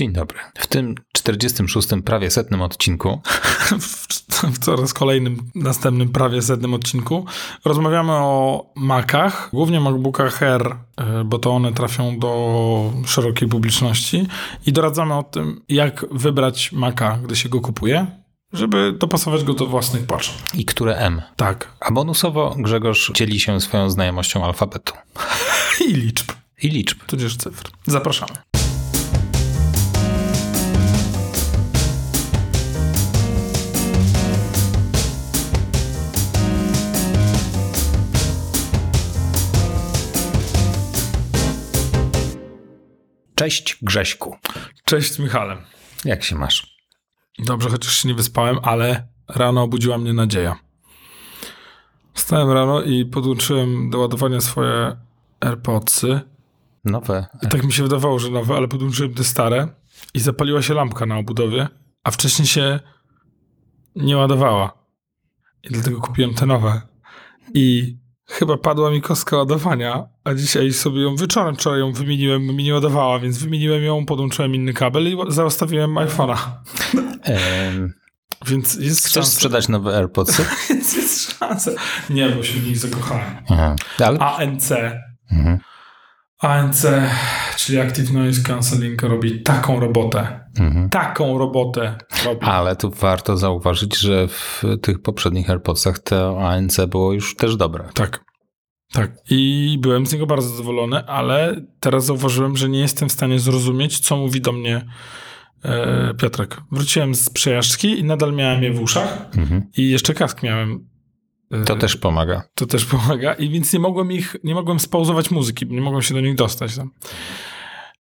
Dzień dobry. W tym 46. prawie setnym odcinku w, w coraz kolejnym, następnym prawie setnym odcinku rozmawiamy o Macach, głównie MacBookach Air, e, bo to one trafią do szerokiej publiczności i doradzamy o tym, jak wybrać Maca, gdy się go kupuje, żeby dopasować go do własnych potrzeb. i które M. Tak. A bonusowo Grzegorz dzieli się swoją znajomością alfabetu I liczb, i liczb. tudzież cyfr. Zapraszamy. Cześć Grześku. Cześć Michale. Jak się masz? Dobrze, chociaż się nie wyspałem, ale rano obudziła mnie nadzieja. Wstałem rano i podłączyłem do ładowania swoje AirPodsy. Nowe. I tak mi się wydawało, że nowe, ale podłączyłem te stare i zapaliła się lampka na obudowie, a wcześniej się nie ładowała. I dlatego kupiłem te nowe. I chyba padła mi kostka ładowania, a dzisiaj sobie ją wieczorem wczoraj ją wymieniłem, mi nie ładowała, więc wymieniłem ją, podłączyłem inny kabel i zaostawiłem iPhone'a. Em, Więc jest chcesz szansa. sprzedać nowe AirPodsy? Więc jest szansa. Nie, bo się w nich zakochałem. Aha. Ale... ANC. Mhm. ANC, czyli Active Noise Cancelling, robi taką robotę. Mhm. Taką robotę robi. Ale tu warto zauważyć, że w tych poprzednich AirPodsach to ANC było już też dobre. Tak. Tak. I byłem z niego bardzo zadowolony, ale teraz zauważyłem, że nie jestem w stanie zrozumieć, co mówi do mnie e, Piotrek. Wróciłem z przejażdżki i nadal miałem je w uszach Mhm. i jeszcze kask miałem. To też pomaga. To też pomaga. I więc nie mogłem ich, nie mogłem spauzować muzyki, nie mogłem się do nich dostać tam.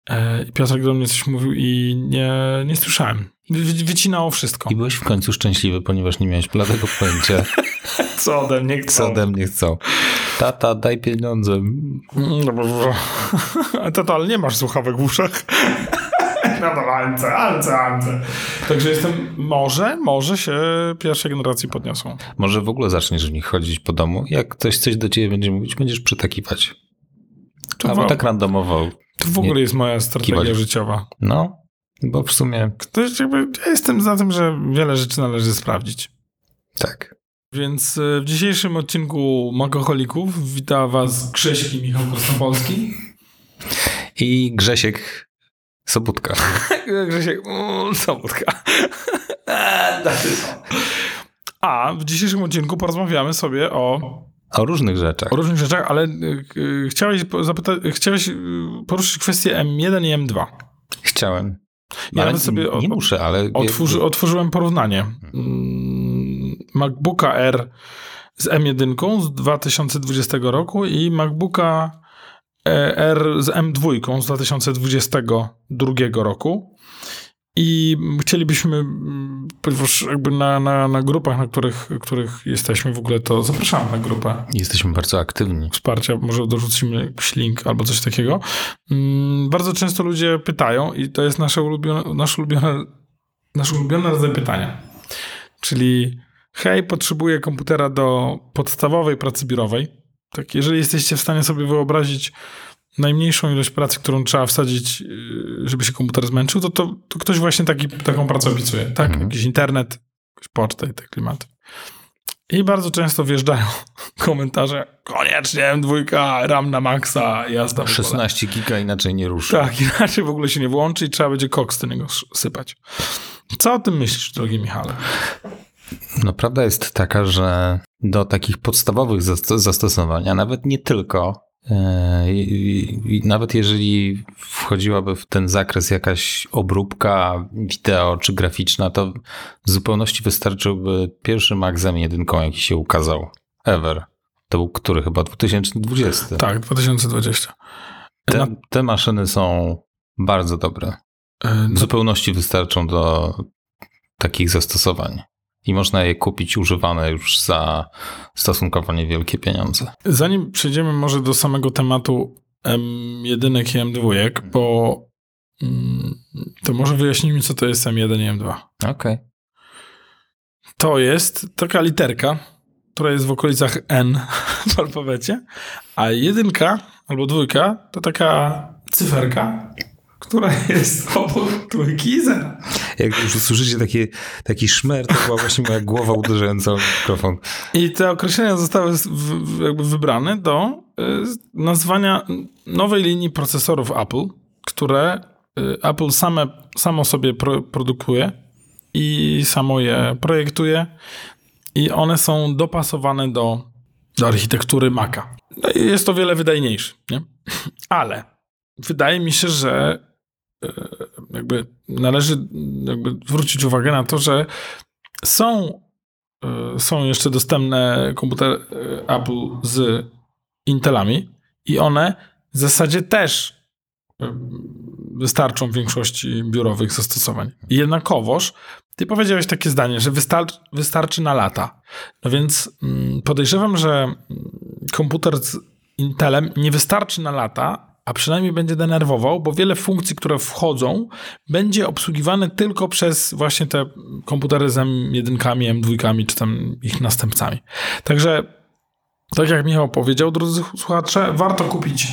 E, I Piotrek do mnie coś mówił i nie, nie słyszałem. Wy, wycinało wszystko. I byłeś w końcu szczęśliwy, ponieważ nie miałeś bladego pojęcia, Co ode mnie chcą? co ode mnie chcą. Tata, daj pieniądze. A to, ale nie masz słuchawek w uszach. To alce, alce, alce. Także jestem, może, może się pierwszej generacji podniosą. Może w ogóle zaczniesz w nich chodzić po domu. Jak ktoś coś do ciebie będzie mówić, będziesz przytakiwać. To, Albo w, tak randomowo. to w ogóle jest moja strategia kiwać. życiowa. No, bo w sumie To jest jakby, ja jestem za tym, że wiele rzeczy należy sprawdzić. tak. Więc e, w dzisiejszym odcinku Makoholików wita was Krzyśk i Michał Kosnopolski. I Grzesiek Sobutka. Grzesiek, mm, Sobotka. Eee, tacy są. A w dzisiejszym odcinku porozmawiamy sobie o, O różnych rzeczach. o różnych rzeczach, ale y, y, chciałeś, zapytać, chciałeś y, poruszyć kwestię M1 i M2. Chciałem. Ja ale sobie nie, o- nie muszę, ale... Otwórzy, otworzyłem porównanie Mm, MacBooka R z M1 z 2020 roku i MacBooka R z M2 z 2022 roku. I chcielibyśmy, ponieważ jakby na, na, na grupach, na których, których jesteśmy w ogóle, to zapraszamy na grupę Jesteśmy bardzo aktywni. wsparcia, może dorzucimy jakiś link albo coś takiego. Mm, Bardzo często ludzie pytają i to jest nasze ulubione, nasze ulubione, nasze ulubione rodzaj pytania. Czyli hej, potrzebuję komputera do podstawowej pracy biurowej. Tak, jeżeli jesteście w stanie sobie wyobrazić najmniejszą ilość pracy, którą trzeba wsadzić, yy, żeby się komputer zmęczył, to, to, to ktoś właśnie taki, taką pracę opisuje. Tak, Mhm. jakiś internet, jakąś pocztę i te klimaty. I bardzo często wjeżdżają komentarze, koniecznie M2, RAM na maksa, jazda. w ogóle. 16 giga inaczej nie ruszy. Tak, inaczej w ogóle się nie włączy i trzeba będzie koks do niego sypać. Co o tym myślisz, drogi Michale? No prawda jest taka, że do takich podstawowych zast- zastosowań, a nawet nie tylko, e, i- nawet jeżeli wchodziłaby w ten zakres jakaś obróbka wideo czy graficzna, to w zupełności wystarczyłby pierwszy z M1, jaki się ukazał ever. To był który chyba 2020. Tak, 2020. Te, te maszyny są bardzo dobre. E, W no, zupełności wystarczą do takich zastosowań. I można je kupić używane już za stosunkowo niewielkie pieniądze. Zanim przejdziemy może do samego tematu M1 i M2, bo mm, to może wyjaśnijmy, co to jest M1 i M2. Okej. To jest taka literka, która jest w okolicach N w alfabecie, a jedynka albo dwójka to taka cyferka, która jest obok trójki i zera. Jak już usłyszycie taki, taki szmer, to była właśnie moja głowa uderzająca w mikrofon. I te określenia zostały jakby wybrane do y, nazwania nowej linii procesorów Apple, które y, Apple same, samo sobie pro, produkuje i samo je projektuje i one są dopasowane do, do architektury Maca. No jest to wiele wydajniejsze, nie? Ale wydaje mi się, że e, jakby należy jakby zwrócić uwagę na to, że są, e, są jeszcze dostępne komputery e, Apple z Intelami i one w zasadzie też wystarczą w większości biurowych zastosowań. Jednakowoż ty powiedziałeś takie zdanie, że wystar wystarczy na lata. No więc mm, podejrzewam, że mm, komputer z Intelem nie wystarczy na lata, a przynajmniej będzie denerwował, bo wiele funkcji, które wchodzą, będzie obsługiwane tylko przez właśnie te komputery z M1, M2 czy tam ich następcami. Także, tak jak Michał powiedział, drodzy słuchacze, warto kupić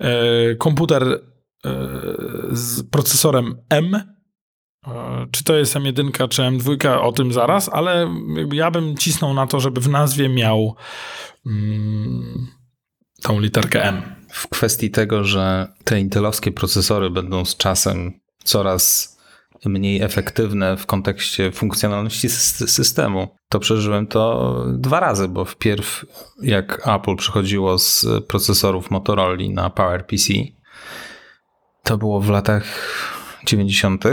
e, komputer e, z procesorem M, E, czy to jest M1 czy M2, o tym zaraz, ale ja bym cisnął na to, żeby w nazwie miał mm, tą literkę M. W kwestii tego, że te intelowskie procesory będą z czasem coraz mniej efektywne w kontekście funkcjonalności systemu, to przeżyłem to dwa razy, bo wpierw jak Apple przychodziło z procesorów Motorola na PowerPC, to było w latach 90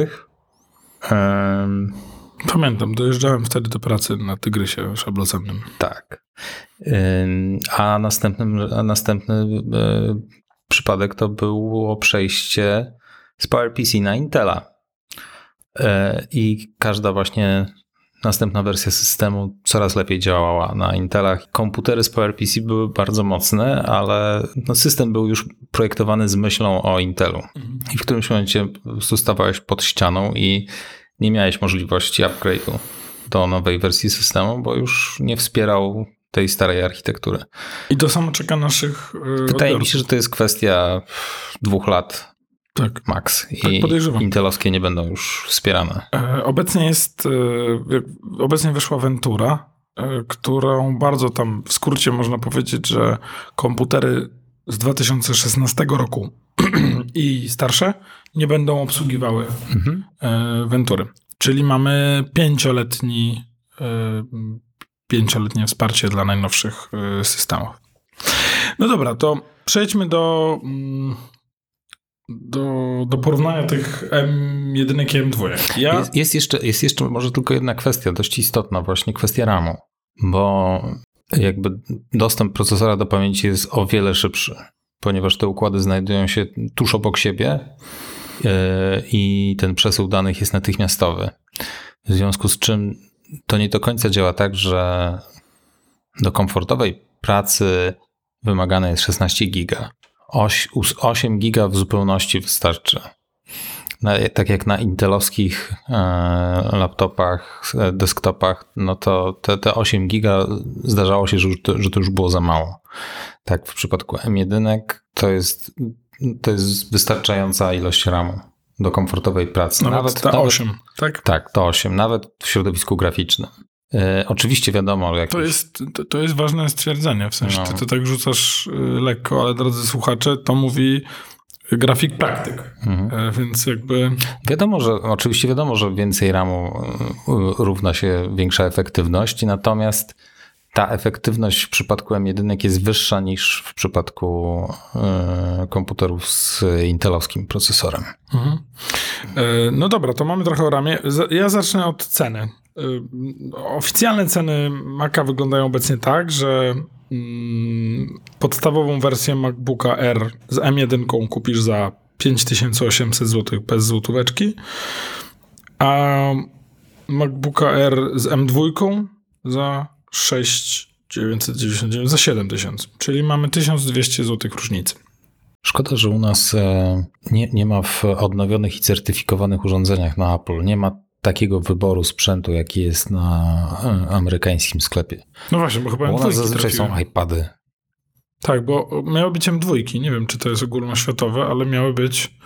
Um, Pamiętam, dojeżdżałem wtedy do pracy na Tygrysie szablocennym. Tak. A, następnym, a następny e, przypadek to było przejście z PowerPC na Intela. E, I każda właśnie następna wersja systemu coraz lepiej działała na Intelach. Komputery z PowerPC były bardzo mocne, ale no system był już projektowany z myślą o Intelu. Mhm. I w którymś momencie zostawałeś pod ścianą i nie miałeś możliwości upgrade'u do nowej wersji systemu, bo już nie wspierał tej starej architektury. I to samo czeka naszych. Yy, Wydaje odbiorców. mi się, że to jest kwestia dwóch lat. Tak. Max. Tak I podejrzewam. Intelowskie nie będą już wspierane. E, obecnie jest, e, obecnie wyszła Ventura, e, którą bardzo tam w skrócie można powiedzieć, że komputery z 2016 roku i starsze nie będą obsługiwały mhm. Ventury. Czyli mamy pięcioletni, pięcioletnie wsparcie dla najnowszych systemów. No dobra, to przejdźmy do mm, do, do porównania tych M1 i M2. Ja... Jest, jest, jeszcze, jest jeszcze może tylko jedna kwestia, dość istotna, właśnie kwestia RAMu, bo jakby dostęp procesora do pamięci jest o wiele szybszy, ponieważ te układy znajdują się tuż obok siebie e, i ten przesył danych jest natychmiastowy. W związku z czym to nie do końca działa tak, że do komfortowej pracy wymagane jest 16 giga. 8 giga w zupełności wystarczy. tak jak na intelowskich e, laptopach, e, desktopach, no to te, te 8 giga zdarzało się, że, że to już było za mało. Tak, w przypadku M1 to jest, to jest wystarczająca ilość RAMu do komfortowej pracy. Nawet, nawet ta nawet, 8, tak? Tak, to 8, nawet w środowisku graficznym. E, oczywiście wiadomo. Jakieś... To, jest, to, to, jest ważne stwierdzenie, w sensie no. ty to tak rzucasz y, lekko, ale drodzy słuchacze, to mówi grafik praktyk, mhm. E, więc jakby... Wiadomo, że oczywiście wiadomo, że więcej RAMu y, równa się większa efektywność, natomiast ta efektywność w przypadku M1 jest wyższa niż w przypadku y, komputerów z intelowskim procesorem. Mhm. E, no dobra, to mamy trochę o ramie. Ja zacznę od ceny. Y, oficjalne ceny Maca wyglądają obecnie tak, że mm, podstawową wersję MacBooka R z M1 kupisz za 5800 zł bez złotóweczki, a MacBooka R z M2 za 6999 za 7000, czyli mamy 1200 zł różnicy. Szkoda, że u nas e, nie, nie ma w odnowionych i certyfikowanych urządzeniach na Apple, nie ma takiego wyboru sprzętu, jaki jest na e, amerykańskim sklepie. No właśnie, bo chyba U nas zazwyczaj trafiły. są iPady. Tak, bo miały być M2, nie wiem czy to jest ogólnoświatowe, ale miały być...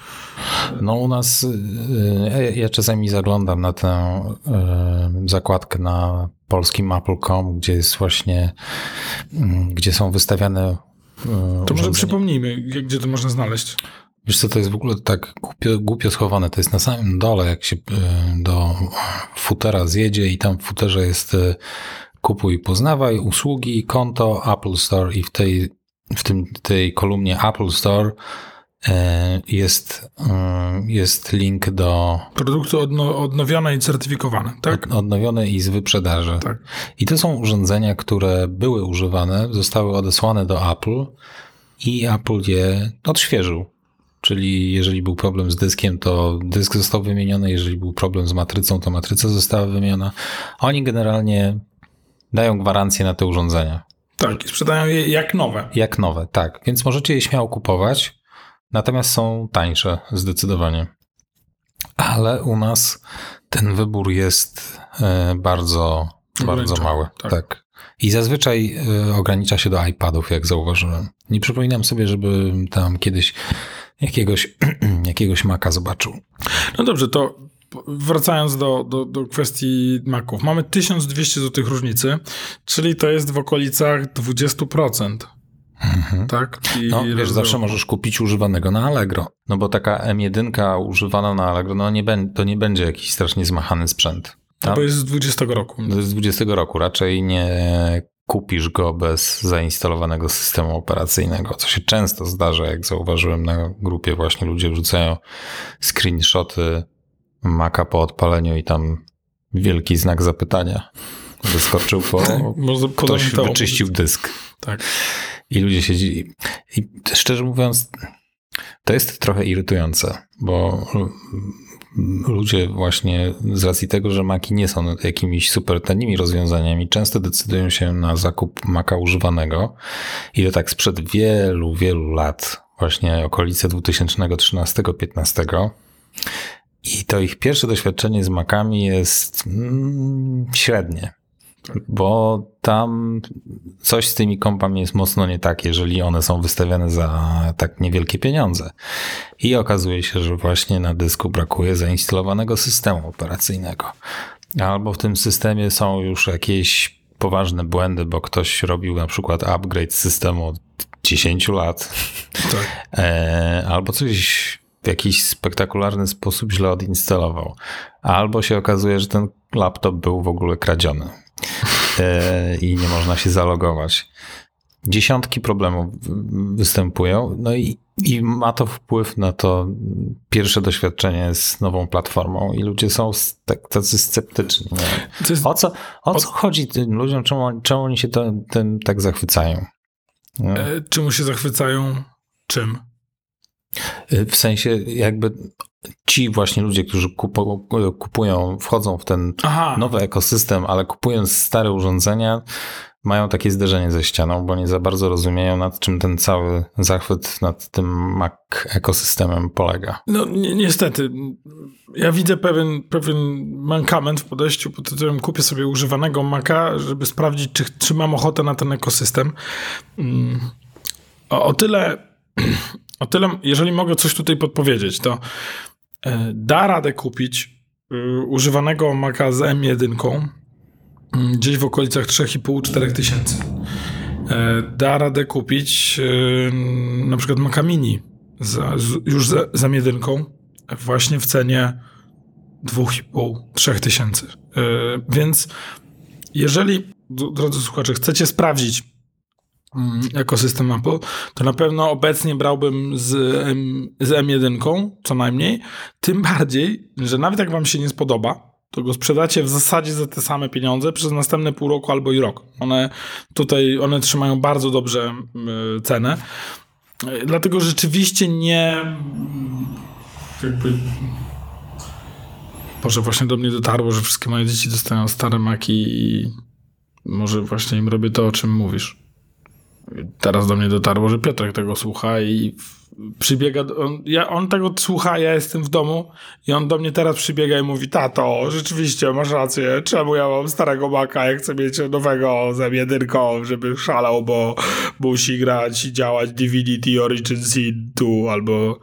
No u nas, y, ja czasami zaglądam na tę zakładkę na polskim Apple.com, gdzie jest właśnie, mm, gdzie są wystawiane To może przypomnijmy, gdzie to można znaleźć. Wiesz co, to jest w ogóle tak głupio, głupio schowane. To jest na samym dole, jak się do futera zjedzie i tam w futerze jest kupuj, poznawaj, usługi, konto, Apple Store i w tej, w tym, tej kolumnie Apple Store e, jest, e, jest link do. Produkty odno, odnowione i certyfikowane, tak? Odnowione i z wyprzedaży. Tak. I to są urządzenia, które były używane, zostały odesłane do Apple i Apple je odświeżył. Czyli jeżeli był problem z dyskiem, to dysk został wymieniony, jeżeli był problem z matrycą, to matryca została wymieniona. Oni generalnie dają gwarancję na te urządzenia. Tak, i sprzedają je jak nowe. Jak nowe, tak. Więc możecie je śmiało kupować, natomiast są tańsze zdecydowanie. Ale u nas ten wybór jest e, bardzo, bardzo mały. Tak. tak. I zazwyczaj e, ogranicza się do iPadów, jak zauważyłem. Nie przypominam sobie, żeby tam kiedyś jakiegoś, jakiegoś Maca zobaczył. No dobrze, to wracając do, do, do kwestii Maców, mamy 1200 zł różnicy, czyli to jest w okolicach 20%. Mhm. Tak? I no, wiesz, zawsze możesz kupić używanego na Allegro. No bo taka M1 używana na Allegro, no nie to nie będzie jakiś strasznie zmachany sprzęt. Tak? To jest z 20 roku. To jest z 20 roku. Raczej nie kupisz go bez zainstalowanego systemu operacyjnego, co się często zdarza, jak zauważyłem na grupie, właśnie ludzie wrzucają screenshoty Maka po odpaleniu i tam wielki znak zapytania wyskoczył, bo ktoś wyczyścił dysk. Tak. I ludzie siedzi. I szczerze mówiąc, to jest trochę irytujące, bo ludzie właśnie z racji tego, że maki nie są jakimiś super tanimi rozwiązaniami, często decydują się na zakup maka używanego i to tak sprzed wielu, wielu lat, właśnie okolice 2013-15 i to ich pierwsze doświadczenie z makami jest mm, średnie, bo tam coś z tymi kompami jest mocno nie tak, jeżeli one są wystawiane za tak niewielkie pieniądze. I okazuje się, że właśnie na dysku brakuje zainstalowanego systemu operacyjnego. Albo w tym systemie są już jakieś poważne błędy, bo ktoś robił na przykład upgrade systemu od 10 lat. Tak. E, albo coś w jakiś spektakularny sposób źle odinstalował. Albo się okazuje, że ten laptop był w ogóle kradziony i nie można się zalogować. Dziesiątki problemów występują, no i, i ma to wpływ na to pierwsze doświadczenie z nową platformą i ludzie są tak, tacy sceptyczni. Jest... O, co, o co chodzi tym ludziom? Czemu, czemu oni się to, tym tak zachwycają? E, czemu się zachwycają? Czym? W sensie jakby ci właśnie ludzie, którzy kupują, wchodzą w ten Aha. nowy ekosystem, ale kupując stare urządzenia, mają takie zderzenie ze ścianą, bo nie za bardzo rozumieją, nad czym ten cały zachwyt nad tym Mac ekosystemem polega. No ni niestety. Ja widzę pewien, pewien mankament w podejściu pod tytułem kupię sobie używanego Maca, żeby sprawdzić, czy, czy mam ochotę na ten ekosystem. Mm. O, o tyle o tyle, jeżeli mogę coś tutaj podpowiedzieć, to e, da radę kupić y, używanego Maca z M1 mm, gdzieś w okolicach 3,5-4 tysięcy. E, da radę kupić y, na przykład Maca Mini za, już z, z M1 właśnie w cenie 2,5-3 tysięcy. E, więc jeżeli, drodzy słuchacze, chcecie sprawdzić, ekosystem Apple, to na pewno obecnie brałbym z, z M1 co najmniej. Tym bardziej, że nawet jak wam się nie spodoba, to go sprzedacie w zasadzie za te same pieniądze przez następne pół roku albo i rok. One tutaj, one trzymają bardzo dobrze cenę. Dlatego rzeczywiście nie jakby Boże, właśnie do mnie dotarło, że wszystkie moje dzieci dostają stare maki i może właśnie im robię to, o czym mówisz. Teraz do mnie dotarło, że Piotrek tego słucha i przybiega, on, ja, on tego słucha, ja jestem w domu i on do mnie teraz przybiega i mówi, tato, rzeczywiście masz rację, czemu ja mam starego Maca, jak chcę mieć nowego z M1, żeby szalał, bo musi grać i działać DVD Origin Scene 2 albo...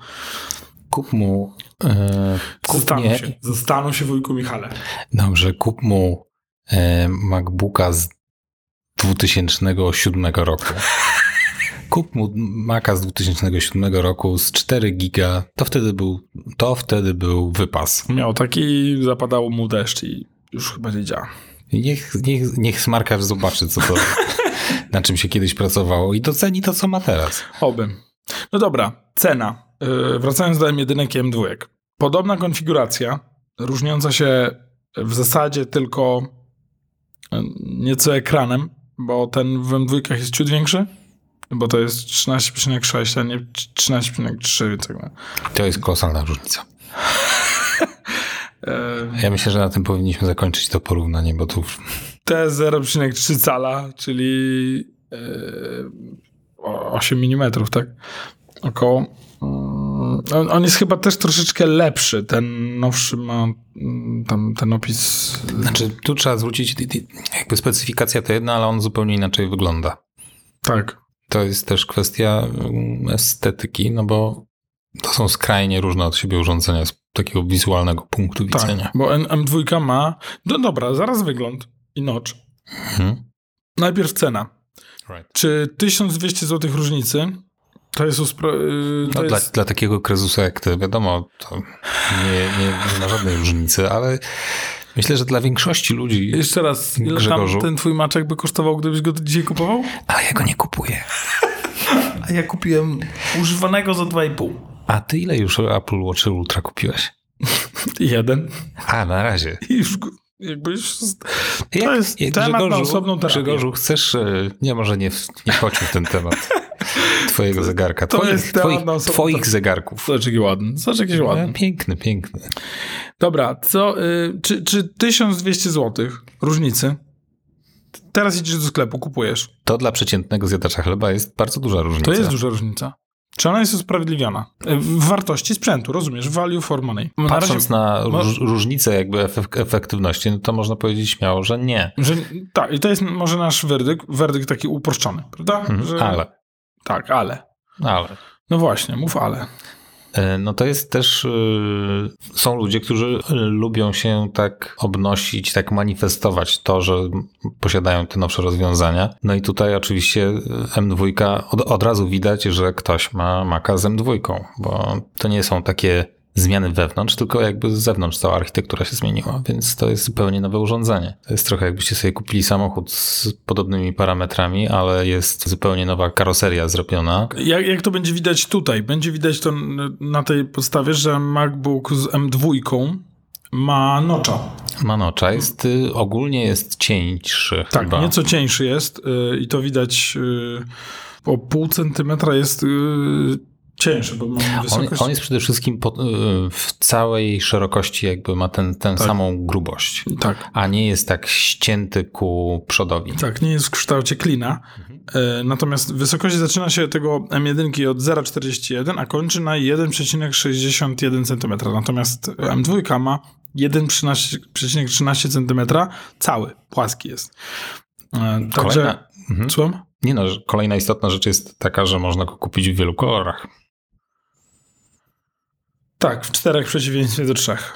Kup mu... E, kup Zastanów się, zastanów się wujku Michale. Dobrze, kup mu e, MacBooka z 2007 roku. Kup mu Maca z 2007 roku z 4 giga, to wtedy był, to wtedy był wypas. Miał taki, zapadało mu deszcz i już chyba nie działa. Niech, niech, niech smarkarz zobaczy, co to, na czym się kiedyś pracowało i doceni to, co ma teraz. Oby. No dobra, cena. Yy, wracając do M1 i M2. Podobna konfiguracja, różniąca się w zasadzie tylko yy, nieco ekranem, bo ten w M2 jest ciut większy, bo to jest 13,6, a nie 13,3, więc tak. To jest kolosalna różnica. Ja myślę, że na tym powinniśmy zakończyć to porównanie, bo tu Te 0,3 cala, czyli yy, o- 8 mm, tak? Około. On, on jest chyba też troszeczkę lepszy. Ten nowszy ma mm, tam ten opis. Znaczy, tu trzeba zwrócić, jakby specyfikacja to jedna, ale on zupełnie inaczej wygląda. Tak. To jest też kwestia mm, estetyki, no bo to są skrajnie różne od siebie urządzenia z takiego wizualnego punktu Tak, widzenia. bo M- M2 ma. No dobra, zaraz wygląd i notch. Mhm. Najpierw cena. Right. Czy 1200 zł różnicy to jest. Uspro- yy, to No, dla, jest dla takiego krezusa jak ty, wiadomo, to nie, nie, nie ma żadnej różnicy, ale myślę, że dla większości ludzi, Jeszcze raz, ile Grzegorzu? ten twój maczek by kosztował, gdybyś go dzisiaj kupował? a ja go nie kupuję. A ja kupiłem używanego za 2,5. A ty ile już Apple Watch Ultra kupiłeś? Jeden. A, na razie. I już go- jakby już... To Jak- jest jak temat na Grzegorzu- osobną terapię. Grzegorzu, chcesz, e, nie może nie, nie wchodźmy w ten temat twojego zegarka, to twoich, twoich, twoich zegarków. Zobacz jaki ładny. Zobacz jakiś ładny. Piękny, piękny. Dobra, co... Y, czy, czy 1200 zł różnicy? Teraz idziesz do sklepu, kupujesz. To dla przeciętnego zjadacza chleba jest bardzo duża różnica. To jest duża różnica. Czy ona jest usprawiedliwiona? Y, W wartości sprzętu, rozumiesz? Value for money. Na razie, Patrząc na no- róż, różnicę jakby efek- efektywności, no to można powiedzieć śmiało, że nie. że, tak, i to jest może nasz werdykt, werdykt taki uproszczony, prawda? Mhm, Że, Ale, Tak, ale. ale. No właśnie, mów ale. E, No to jest też, y, są ludzie, którzy lubią się tak obnosić, tak manifestować to, że posiadają te nowsze rozwiązania. No i tutaj oczywiście M2, od, od razu widać, że ktoś ma Maca z M2, bo to nie są takie zmiany wewnątrz, tylko jakby z zewnątrz cała architektura się zmieniła, więc to jest zupełnie nowe urządzenie. To jest trochę jakbyście sobie kupili samochód z podobnymi parametrami, ale jest zupełnie nowa karoseria zrobiona. Jak, jak to będzie widać tutaj? Będzie widać to na tej podstawie, że MacBook z M2 ma nocza. Manocza jest, y, ogólnie jest cieńszy Tak, chyba. nieco cieńszy jest y, i to widać y, o pół centymetra jest y, cieńszy, bo mam On, wysokość... on jest przede wszystkim po, y, w całej szerokości jakby ma tę Tak. samą grubość, Tak, a nie jest tak ścięty ku przodowi. tak, nie jest w kształcie klina. Y, natomiast wysokość zaczyna się tego M1 od 0,41, a kończy na 1,61 cm. Natomiast M2 ma 1,13 cm, cały, płaski jest. Y, Także, Kolejna, mhm. słucham? nie no, kolejna istotna rzecz jest taka, że można go kupić w wielu kolorach. Tak, w czterech w przeciwieństwie do trzech.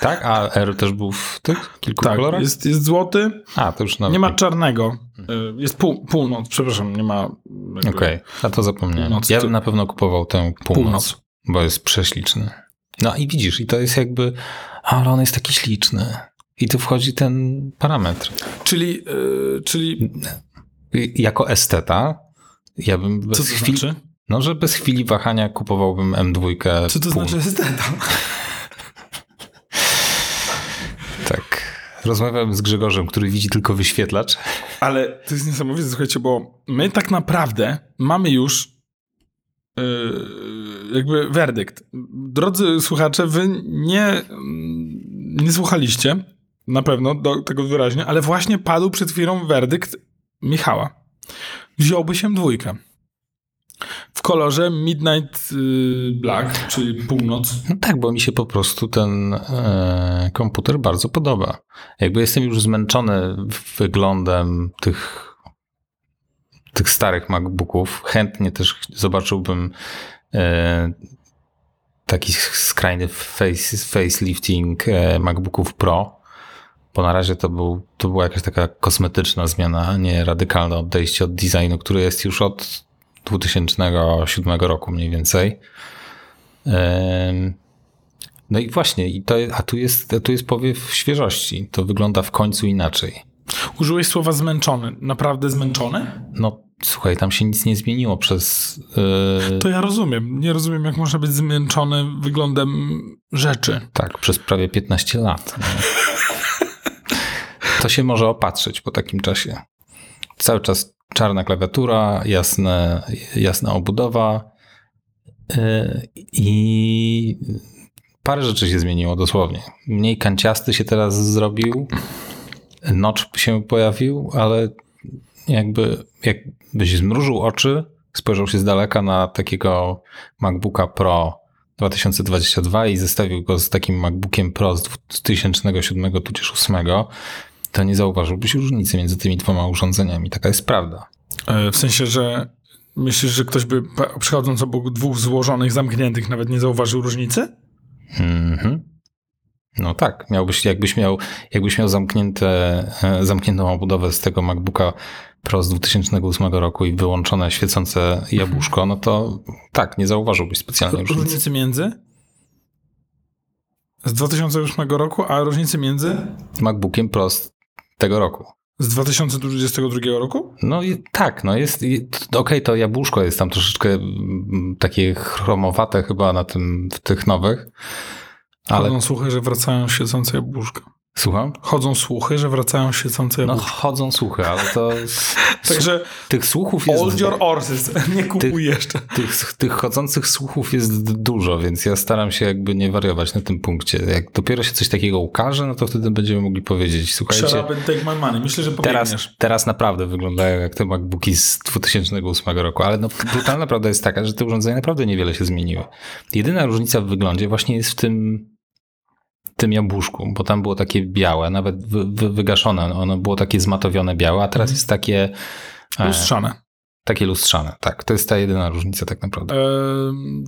Tak? A R też był w tych kilku Tak, kolorach? jest, jest złoty, A, to już nawet. nie ma czarnego. Y, Jest pół, północ, przepraszam, nie ma... Okej, a to zapomniałem. Północ ja to- bym na pewno kupował tę północ, Północ. bo jest prześliczny. No i widzisz, i to jest jakby, ale on jest taki śliczny. I tu wchodzi ten parametr. Czyli, y, czyli Jako esteta, ja bym co to chwili, znaczy? No, że bez chwili wahania kupowałbym M2. Co to pół- znaczy esteta? Tak. Rozmawiałem z Grzegorzem, który widzi tylko wyświetlacz. Ale to jest niesamowite, słuchajcie, bo my tak naprawdę mamy już yy, jakby werdykt. Drodzy słuchacze, wy nie, mm, nie słuchaliście na pewno do tego wyraźnie, ale właśnie padł przed chwilą werdykt Michała. wziąłbyś M2 w kolorze Midnight y, Black, czyli północ. No tak, bo mi się po prostu ten e, komputer bardzo podoba. Jakby jestem już zmęczony wyglądem tych, tych starych MacBooków. Chętnie też zobaczyłbym e, taki skrajny face, facelifting e, MacBooków Pro, bo na razie to, był, to była jakaś taka kosmetyczna zmiana, nie radykalne odejście od designu, który jest już od 2007 roku mniej więcej. No i właśnie, i to, a tu jest, tu jest powiew świeżości. To wygląda w końcu inaczej. Użyłeś słowa zmęczony. Naprawdę zmęczony? No słuchaj, tam się nic nie zmieniło przez. Yy... To ja rozumiem. Nie rozumiem, jak można być zmęczony wyglądem rzeczy. Tak, przez prawie 15 lat. To się może opatrzyć po takim czasie. Cały czas czarna klawiatura, jasne, jasna obudowa yy, i parę rzeczy się zmieniło dosłownie. Mniej kanciasty się teraz zrobił, notch się pojawił, ale jakby jakbyś zmrużył oczy, spojrzał się z daleka na takiego MacBooka Pro 2022 i zestawił go z takim MacBookiem Pro z 2007 tudzież 8, to nie zauważyłbyś różnicy między tymi dwoma urządzeniami. Taka jest prawda. E, w sensie, że myślisz, że ktoś by przechodząc obok dwóch złożonych, zamkniętych nawet nie zauważył różnicy? Mhm. No tak, miałbyś, jakbyś miał, jakbyś miał zamknięte, e, zamkniętą obudowę z tego MacBooka Pro z 2008 roku i wyłączone świecące jabłuszko, no to tak, nie zauważyłbyś specjalnie różnicy. Różnicy między? Z 2008 roku, a różnicy między? MacBookiem Pro z tego roku. Z 2022 roku? No i tak, no jest, okej, okay, to jabłuszko jest tam troszeczkę mm, takie chromowate chyba na tym, w tych nowych. Ale... Chodzą słuchy, że wracają siedzące jabłuszka. Słucham? Chodzą słuchy, że wracają siedzące no. No chodzą słuchy, ale to... Także tych słuchów jest... Hold your horses, nie kupuj tych, jeszcze. Tych, tych chodzących słuchów jest dużo, więc ja staram się jakby nie wariować na tym punkcie. Jak dopiero się coś takiego ukaże, no to wtedy będziemy mogli powiedzieć, słuchajcie... Shut up take my money. Myślę, że teraz, teraz naprawdę wyglądają jak te MacBooki z 2008 roku, ale no, brutalna prawda jest taka, że te urządzenia naprawdę niewiele się zmieniły. Jedyna różnica w wyglądzie właśnie jest w tym tym jabłuszku, bo tam było takie białe, nawet wy, wy, wygaszone, ono było takie zmatowione białe, a teraz mhm. jest takie... E, lustrzane. E, takie lustrzane, tak. To jest ta jedyna różnica tak naprawdę. E,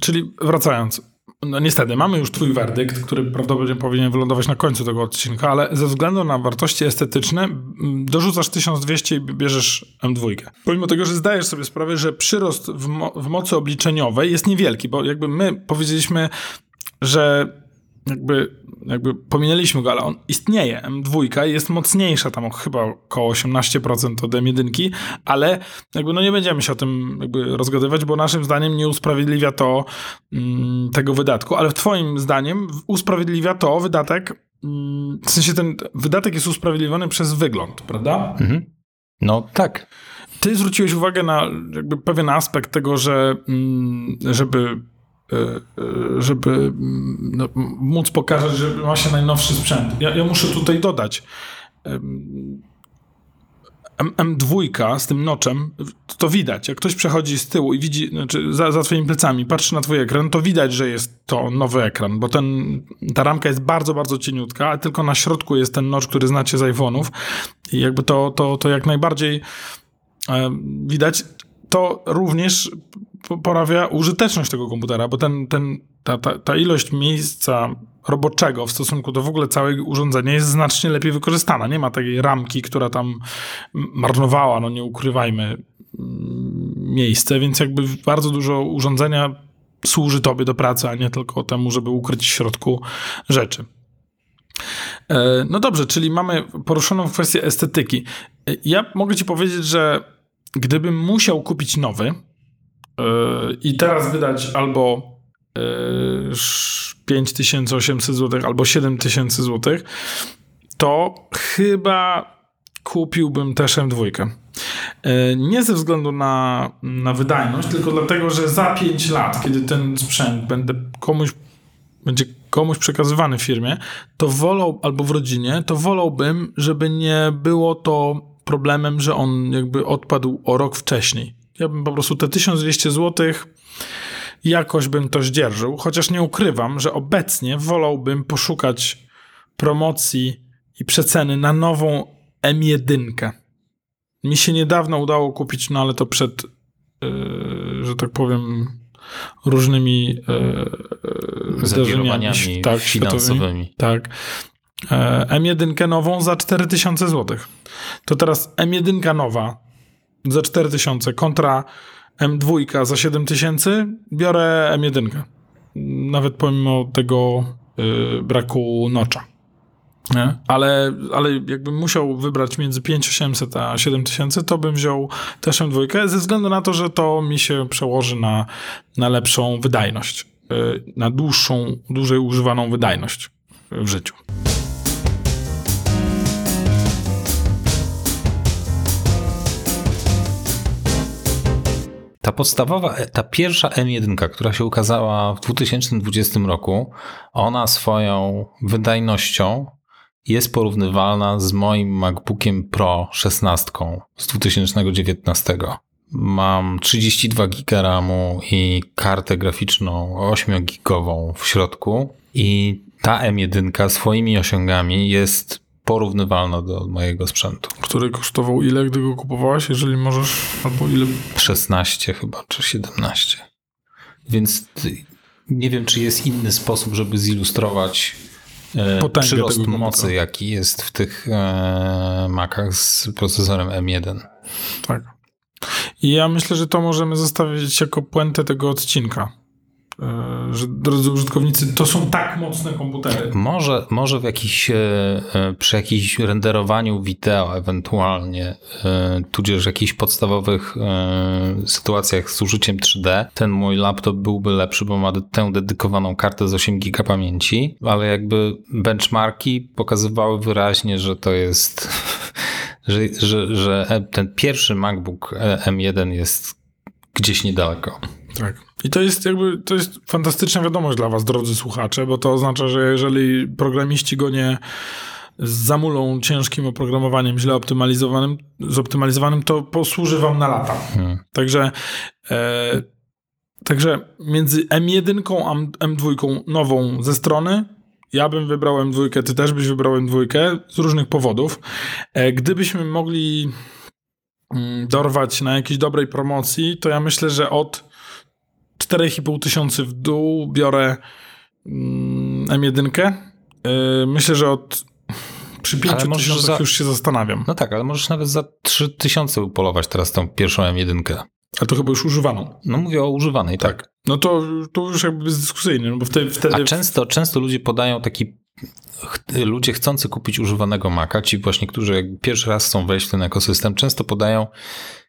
czyli wracając, no niestety, mamy już twój werdykt, który prawdopodobnie powinien wylądować na końcu tego odcinka, ale ze względu na wartości estetyczne dorzucasz 1200 i bierzesz M2. Pomimo tego, że zdajesz sobie sprawę, że przyrost w, mo w mocy obliczeniowej jest niewielki, bo jakby my powiedzieliśmy, że jakby, jakby pominęliśmy go, ale on istnieje. M2 jest mocniejsza, tam chyba około 18% od M1, ale jakby no nie będziemy się o tym jakby rozgadywać, bo naszym zdaniem nie usprawiedliwia to mm, tego wydatku, ale w twoim zdaniem usprawiedliwia to wydatek, mm, w sensie ten wydatek jest usprawiedliwiony przez wygląd, prawda? Mhm. No tak. Ty zwróciłeś uwagę na jakby pewien aspekt tego, że mm, żeby żeby mm, no, móc pokazać, że ma się najnowszy sprzęt. Ja, ja muszę tutaj dodać. M2 z tym noczem, to widać. Jak ktoś przechodzi z tyłu i widzi, znaczy za, za twoimi plecami, patrzy na twój ekran, to widać, że jest to nowy ekran, bo ten, ta ramka jest bardzo, bardzo cieniutka, a tylko na środku jest ten nocz, który znacie z iPhone'ów i jakby to, to, to jak najbardziej e, widać. To również poprawia użyteczność tego komputera, bo ten, ten, ta, ta, ta ilość miejsca roboczego w stosunku do w ogóle całego urządzenia jest znacznie lepiej wykorzystana. Nie ma takiej ramki, która tam marnowała, no nie ukrywajmy, miejsce, więc jakby bardzo dużo urządzenia służy tobie do pracy, a nie tylko temu, żeby ukryć w środku rzeczy. E, no dobrze, czyli mamy poruszoną kwestię estetyki. E, ja mogę ci powiedzieć, że gdybym musiał kupić nowy, i teraz wydać albo 5800 zł, albo 7000 zł, to chyba kupiłbym też M2. E, nie ze względu na, na wydajność, tylko dlatego, że za 5 lat, kiedy ten sprzęt będę komuś, będzie komuś przekazywany w firmie, to wolał, albo w rodzinie, to wolałbym, żeby nie było to problemem, że on jakby odpadł o rok wcześniej. Ja bym po prostu te 1200 zł jakoś bym to zdzierżył, chociaż nie ukrywam, że obecnie wolałbym poszukać promocji i przeceny na nową M1. Mi się niedawno udało kupić, no ale to przed, yy, że tak powiem, różnymi yy, zdarzeniami tak, finansowymi. Tak. E, M1 nową za 4000 zł. To teraz M1 nowa za 4000 kontra M2 za 7000, biorę M1. Nawet pomimo tego yy, braku nocza. Ale, ale jakbym musiał wybrać między 5800 a 7000, to bym wziął też M2 ze względu na to, że to mi się przełoży na, na lepszą wydajność, yy, na dłuższą, dłużej używaną wydajność w życiu. Ta podstawowa, ta pierwsza M1, która się ukazała w 2020 roku, ona swoją wydajnością jest porównywalna z moim MacBookiem Pro 16 z 2019. Mam 32 GB RAMu i kartę graficzną 8-gigową w środku i ta M1 swoimi osiągami jest porównywalna do mojego sprzętu. Który kosztował ile, gdy go kupowałeś, jeżeli możesz, albo ile? 16 chyba, czy 17. Więc nie wiem, czy jest inny sposób, żeby zilustrować e, Potęgę przyrost mocy, jaki jest w tych e, Macach z procesorem M1. Tak. I ja myślę, że to możemy zostawić jako puentę tego odcinka. E, że drodzy użytkownicy, to są tak mocne komputery. Może, może w jakiś, e, e, przy jakimś renderowaniu wideo ewentualnie, tudzież jakichś podstawowych sytuacjach z użyciem 3D, ten mój laptop byłby lepszy, bo ma tę dedykowaną kartę z 8 GB pamięci, ale jakby benchmarki pokazywały wyraźnie, że to jest, że, że, że ten pierwszy MacBook M1 jest gdzieś niedaleko. Tak. I to jest jakby, to jest fantastyczna wiadomość dla was, drodzy słuchacze, bo to oznacza, że jeżeli programiści go nie zamulą ciężkim oprogramowaniem, źle optymalizowanym, zoptymalizowanym, to posłuży wam na lata. Hmm. Także e, także między M1 a M2 nową ze strony ja bym wybrał M2, ty też byś wybrał M2 z różnych powodów. E, gdybyśmy mogli mm, dorwać na jakiejś dobrej promocji, to ja myślę, że od 4,5 tysiący w dół biorę mm, M1. Yy, myślę, że od przy 5 tysiącach za... już się zastanawiam. No tak, ale możesz nawet za 3 tysiące polować teraz tą pierwszą M1. Ale to chyba już używaną. No mówię o używanej, tak. tak. No to, to już jakby bezdyskusyjnie, no bo wtedy... wtedy... A często, często ludzie podają taki ludzie chcący kupić używanego Maca, ci właśnie, którzy pierwszy raz chcą wejść w ten ekosystem, często podają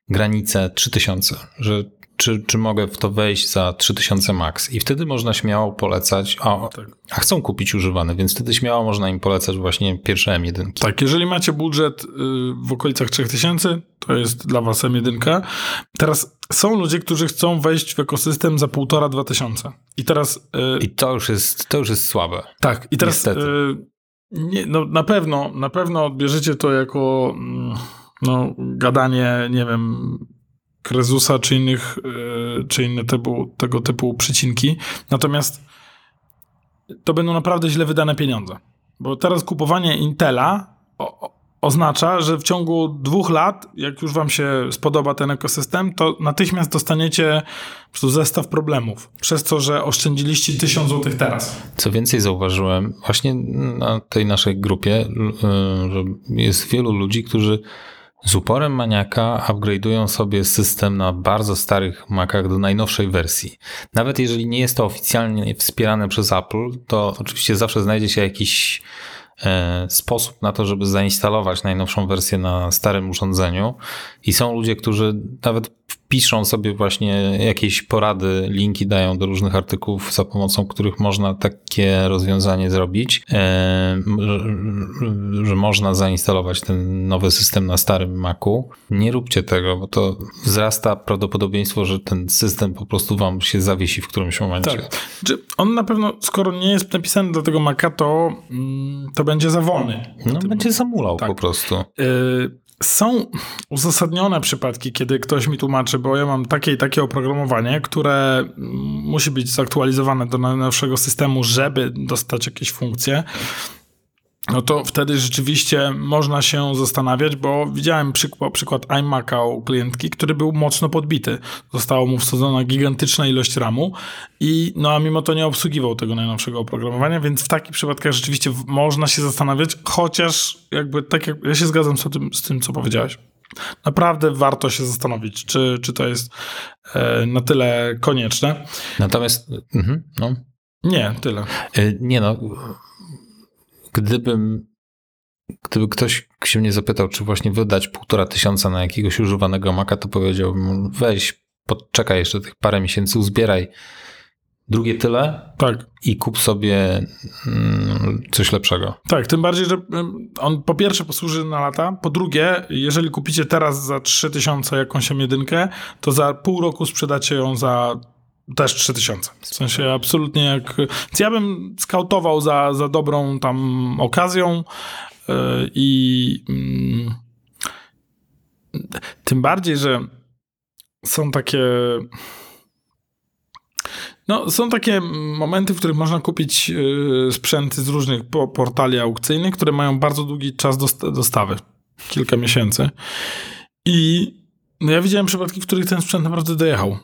granicę 3000, że czy, czy mogę w to wejść za 3000 max. I wtedy można śmiało polecać, a, tak. a chcą kupić używane, więc wtedy śmiało można im polecać właśnie pierwsze M1. Tak, jeżeli macie budżet y, w okolicach 3000, to jest dla was M1. Teraz są ludzie, którzy chcą wejść w ekosystem za półtora, dwa tysiące. I teraz... Yy, I to już jest, to już jest słabe. Tak, i teraz... Yy, nie, no na pewno, na pewno odbierzecie to jako mm, no, gadanie, nie wiem Krezusa czy innych, e, czy inne typu, tego typu przycinki. Natomiast to będą naprawdę źle wydane pieniądze. Bo teraz kupowanie Intela o, oznacza, że w ciągu dwóch lat, jak już wam się spodoba ten ekosystem, to natychmiast dostaniecie po prostu zestaw problemów. Przez to, że oszczędziliście 1000 zł teraz. Co więcej zauważyłem, właśnie na tej naszej grupie, e, że jest wielu ludzi, którzy z uporem maniaka upgrade'ują sobie system na bardzo starych Macach do najnowszej wersji. Nawet jeżeli nie jest to oficjalnie wspierane przez Apple, to oczywiście zawsze znajdzie się jakiś e, sposób na to, żeby zainstalować najnowszą wersję na starym urządzeniu. I są ludzie, którzy nawet piszą sobie właśnie jakieś porady, linki dają do różnych artykułów, za pomocą których można takie rozwiązanie zrobić, e, że można zainstalować ten nowy system na starym Macu. Nie róbcie tego, bo to wzrasta prawdopodobieństwo, że ten system po prostu wam się zawiesi w którymś momencie. Tak. On na pewno, skoro nie jest napisany do tego Maca, to, mm, to będzie za wolny. No, będzie zamulał tak. po prostu. Y są uzasadnione przypadki, kiedy ktoś mi tłumaczy, bo ja mam takie i takie oprogramowanie, które musi być zaktualizowane do najnowszego systemu, żeby dostać jakieś funkcje no to wtedy rzeczywiście można się zastanawiać, bo widziałem przykład, przykład iMac'a u klientki, który był mocno podbity. Zostało mu wsadzona gigantyczna ilość RAMu i no a mimo to nie obsługiwał tego najnowszego oprogramowania, więc w takich przypadkach rzeczywiście można się zastanawiać, chociaż jakby tak jak ja się zgadzam z tym, z tym co powiedziałeś. Naprawdę warto się zastanowić, czy, czy to jest e, na tyle konieczne. Natomiast, mhm, no. Nie, tyle. E, nie no, gdybym, gdyby ktoś się mnie zapytał, czy właśnie wydać półtora tysiąca na jakiegoś używanego maka, to powiedziałbym, weź, podczekaj jeszcze tych parę miesięcy, uzbieraj drugie tyle tak. i kup sobie mm, coś lepszego. Tak, tym bardziej, że on po pierwsze posłuży na lata, po drugie, jeżeli kupicie teraz za 3000 jakąś jedynkę, to za pół roku sprzedacie ją za też 3000. W sensie absolutnie jak... Ja bym skautował za, za dobrą tam okazją yy, i yy, tym bardziej, że są takie... No, są takie momenty, w których można kupić yy, sprzęty z różnych portali aukcyjnych, które mają bardzo długi czas dostawy. Kilka miesięcy. I no ja widziałem przypadki, w których ten sprzęt naprawdę dojechał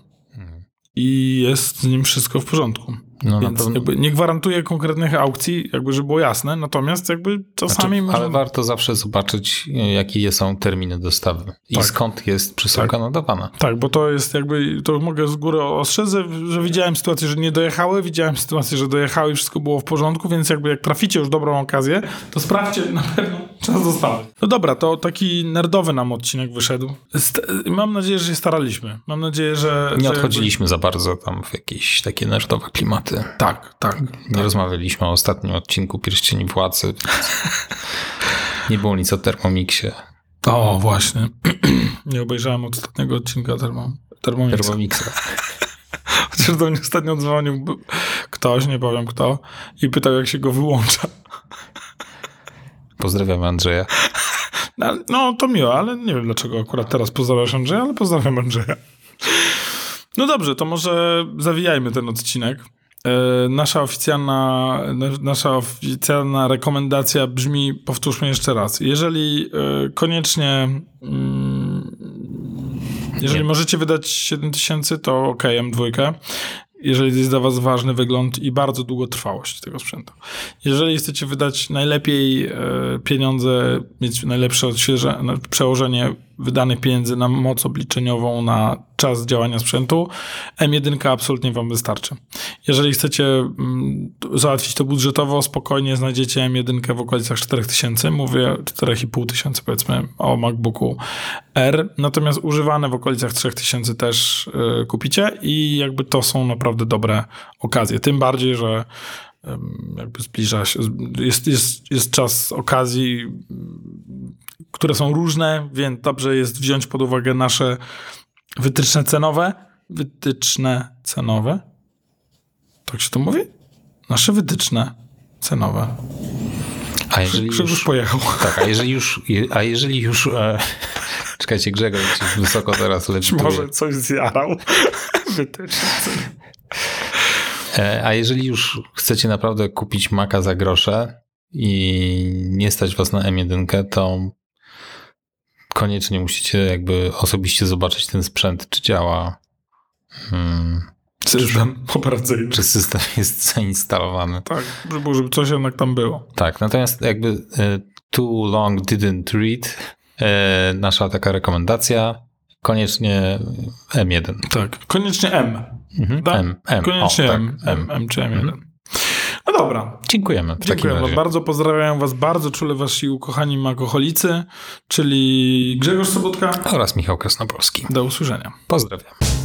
i jest z nim wszystko w porządku. No, Więc pewno... jakby nie gwarantuję konkretnych aukcji, jakby żeby było jasne, natomiast jakby czasami... Znaczy, Ale warto zawsze zobaczyć, jakie są terminy dostawy i tak. skąd jest przesyłka tak. nadawana. Tak, bo to jest jakby, to mogę z góry ostrzec, że widziałem sytuację, że nie dojechały, widziałem sytuację, że dojechały i wszystko było w porządku, więc jakby jak traficie już dobrą okazję, to sprawdźcie na pewno czas dostawy. No dobra, to taki nerdowy nam odcinek wyszedł. mam nadzieję, że się staraliśmy. Mam nadzieję, że... Nie odchodziliśmy jakby... za bardzo tam w jakieś takie nerdowe klimaty. Tak, tak. Nie tak. rozmawialiśmy o ostatnim odcinku Pierścieni Władcy. nie było nic o Thermomixie. O, właśnie. nie obejrzałem ostatniego odcinka termo, Thermomixa. Thermomixa. Chociaż do mnie ostatnio dzwonił ktoś, nie powiem kto, i pytał, jak się go wyłącza. Pozdrawiam Andrzeja. No, no, to miło, ale nie wiem dlaczego akurat teraz pozdrawiasz Andrzeja, ale pozdrawiam Andrzeja. No dobrze, to może zawijajmy ten odcinek. E, nasza oficjalna, nasza oficjalna rekomendacja brzmi, powtórzmy jeszcze raz. Jeżeli e, koniecznie, mm, jeżeli Nie. możecie wydać 7000, to ok, M2 jeżeli jest dla was ważny wygląd i bardzo długotrwałość tego sprzętu. Jeżeli chcecie wydać najlepiej e, pieniądze, mieć najlepsze odświeże, przełożenie wydanych pieniędzy na moc obliczeniową, na czas działania sprzętu, M1 absolutnie wam wystarczy. Jeżeli chcecie mm, załatwić to budżetowo, spokojnie znajdziecie M1 w okolicach 4000, mówię 4,5 tysiące powiedzmy o MacBooku R, natomiast używane w okolicach 3000 też y, kupicie i jakby to są naprawdę dobre okazje. Tym bardziej, że jakby zbliża się, jest, jest, jest czas okazji, które są różne, więc dobrze jest wziąć pod uwagę nasze wytyczne cenowe. Wytyczne cenowe? Tak się to mówi? Nasze wytyczne cenowe. A jeżeli już pojechał. Tak, a jeżeli już, a jeżeli już e, czekajcie, Grzegorz wysoko teraz leci. Może coś zjarał. Wytyczne e, A jeżeli już chcecie naprawdę kupić maka za grosze i nie stać was na M1, to koniecznie musicie jakby osobiście zobaczyć ten sprzęt, czy działa. Hmm, system czy, operacyjny. Czy system jest zainstalowany. Tak, żeby coś jednak tam było. Tak, natomiast jakby y, too long didn't read, y, nasza taka rekomendacja, koniecznie M1. Tak, koniecznie M. Mhm, tak? M, M. Koniecznie o, tak, M, M, M czy M1. Mhm. No dobra. Dziękujemy. Dziękuję bardzo. Pozdrawiam was bardzo czule wasi ukochani makoholicy, czyli Grzegorz Sobotka oraz Michał Krasnopolski. Do usłyszenia. Pozdrawiam.